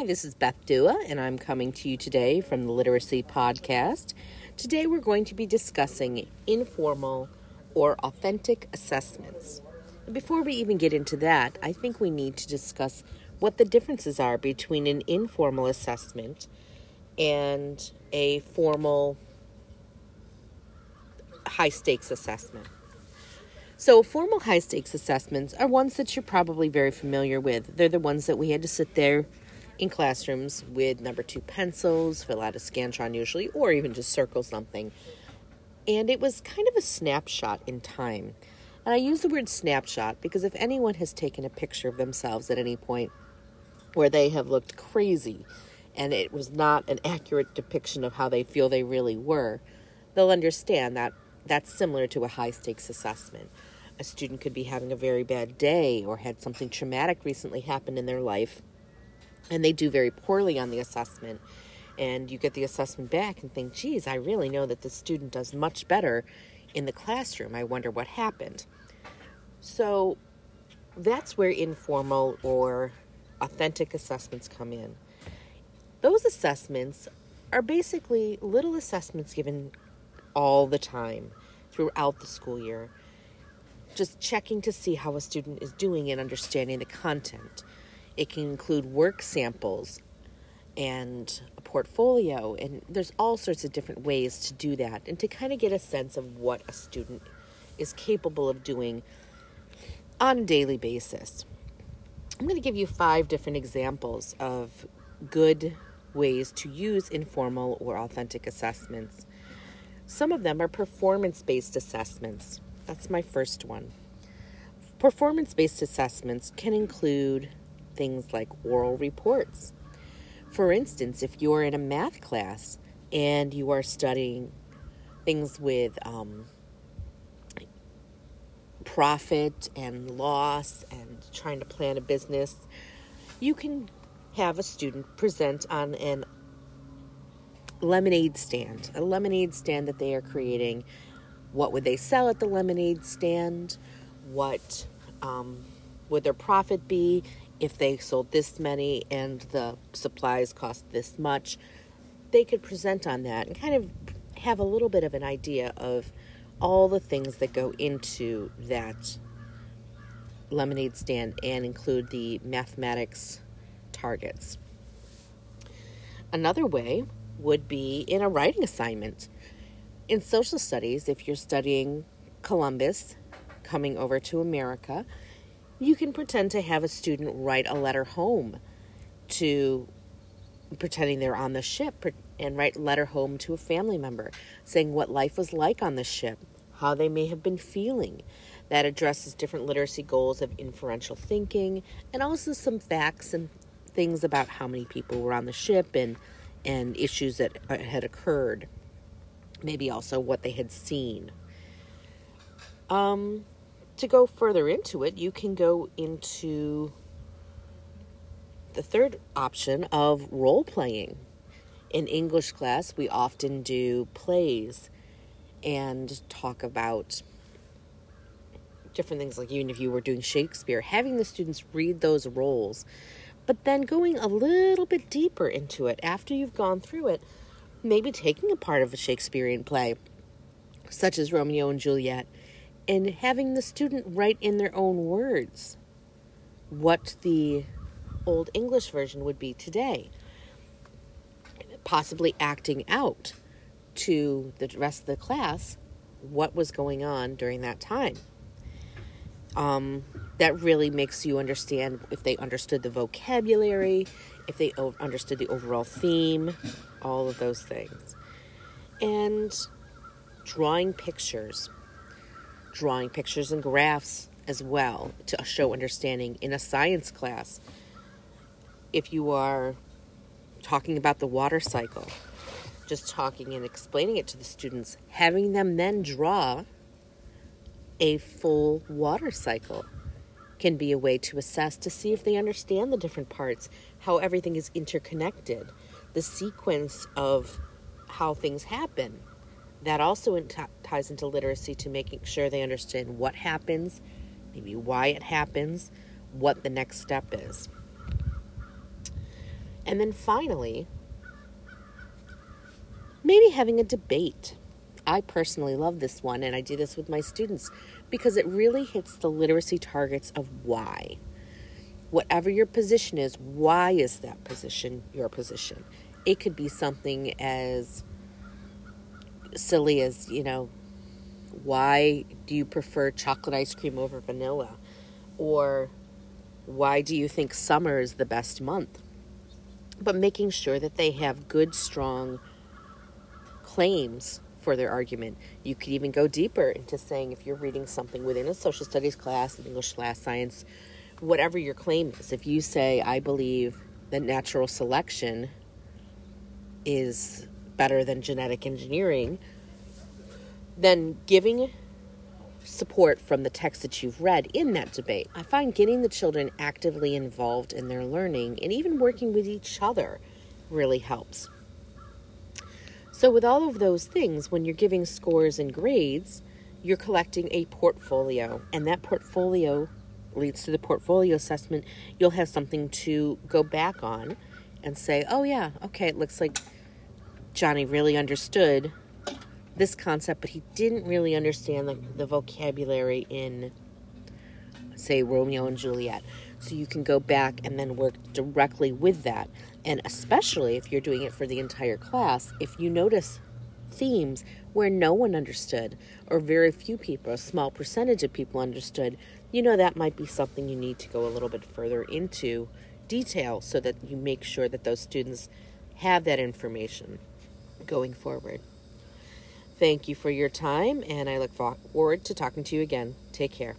Hi, this is Beth Dua, and I'm coming to you today from the Literacy Podcast. Today, we're going to be discussing informal or authentic assessments. Before we even get into that, I think we need to discuss what the differences are between an informal assessment and a formal high stakes assessment. So, formal high stakes assessments are ones that you're probably very familiar with. They're the ones that we had to sit there in classrooms with number two pencils, fill out a Scantron usually, or even just circle something. And it was kind of a snapshot in time. And I use the word snapshot because if anyone has taken a picture of themselves at any point where they have looked crazy and it was not an accurate depiction of how they feel they really were, they'll understand that that's similar to a high stakes assessment. A student could be having a very bad day or had something traumatic recently happen in their life and they do very poorly on the assessment. And you get the assessment back and think geez i really know that the student does much better in the classroom. I wonder what happened. So that's where informal or authentic assessments come in. Those assessments are basically little assessments given all the time throughout the school year. Just checking to see how a student is doing in understanding the content it can include work samples and a portfolio, and there's all sorts of different ways to do that and to kind of get a sense of what a student is capable of doing on a daily basis. I'm going to give you five different examples of good ways to use informal or authentic assessments. Some of them are performance based assessments. That's my first one. Performance based assessments can include things like oral reports. For instance, if you're in a math class and you are studying things with um, profit and loss and trying to plan a business, you can have a student present on an lemonade stand, a lemonade stand that they are creating. What would they sell at the lemonade stand? What um, would their profit be? If they sold this many and the supplies cost this much, they could present on that and kind of have a little bit of an idea of all the things that go into that lemonade stand and include the mathematics targets. Another way would be in a writing assignment. In social studies, if you're studying Columbus coming over to America, you can pretend to have a student write a letter home to pretending they're on the ship and write a letter home to a family member saying what life was like on the ship how they may have been feeling. That addresses different literacy goals of inferential thinking and also some facts and things about how many people were on the ship and and issues that uh, had occurred. Maybe also what they had seen. Um to go further into it, you can go into the third option of role playing. In English class, we often do plays and talk about different things, like even if you were doing Shakespeare, having the students read those roles, but then going a little bit deeper into it after you've gone through it, maybe taking a part of a Shakespearean play, such as Romeo and Juliet and having the student write in their own words what the Old English version would be today. Possibly acting out to the rest of the class what was going on during that time. Um, that really makes you understand if they understood the vocabulary, if they understood the overall theme, all of those things. And drawing pictures drawing pictures and graphs as well to show understanding in a science class. If you are talking about the water cycle, just talking and explaining it to the students, having them then draw a full water cycle can be a way to assess to see if they understand the different parts, how everything is interconnected, the sequence of how things happen that also ties into literacy to making sure they understand what happens, maybe why it happens, what the next step is. And then finally, maybe having a debate. I personally love this one, and I do this with my students because it really hits the literacy targets of why. Whatever your position is, why is that position your position? It could be something as silly as, you know, why do you prefer chocolate ice cream over vanilla? Or why do you think summer is the best month? But making sure that they have good, strong claims for their argument. You could even go deeper into saying if you're reading something within a social studies class, an English class, science, whatever your claim is, if you say, I believe that natural selection is better than genetic engineering, then giving support from the text that you've read in that debate. I find getting the children actively involved in their learning and even working with each other really helps. So, with all of those things, when you're giving scores and grades, you're collecting a portfolio, and that portfolio leads to the portfolio assessment. You'll have something to go back on and say, oh, yeah, okay, it looks like Johnny really understood this concept, but he didn't really understand the, the vocabulary in, say, Romeo and Juliet. So you can go back and then work directly with that. And especially if you're doing it for the entire class, if you notice themes where no one understood, or very few people, a small percentage of people understood, you know that might be something you need to go a little bit further into detail so that you make sure that those students have that information going forward. Thank you for your time, and I look forward to talking to you again. Take care.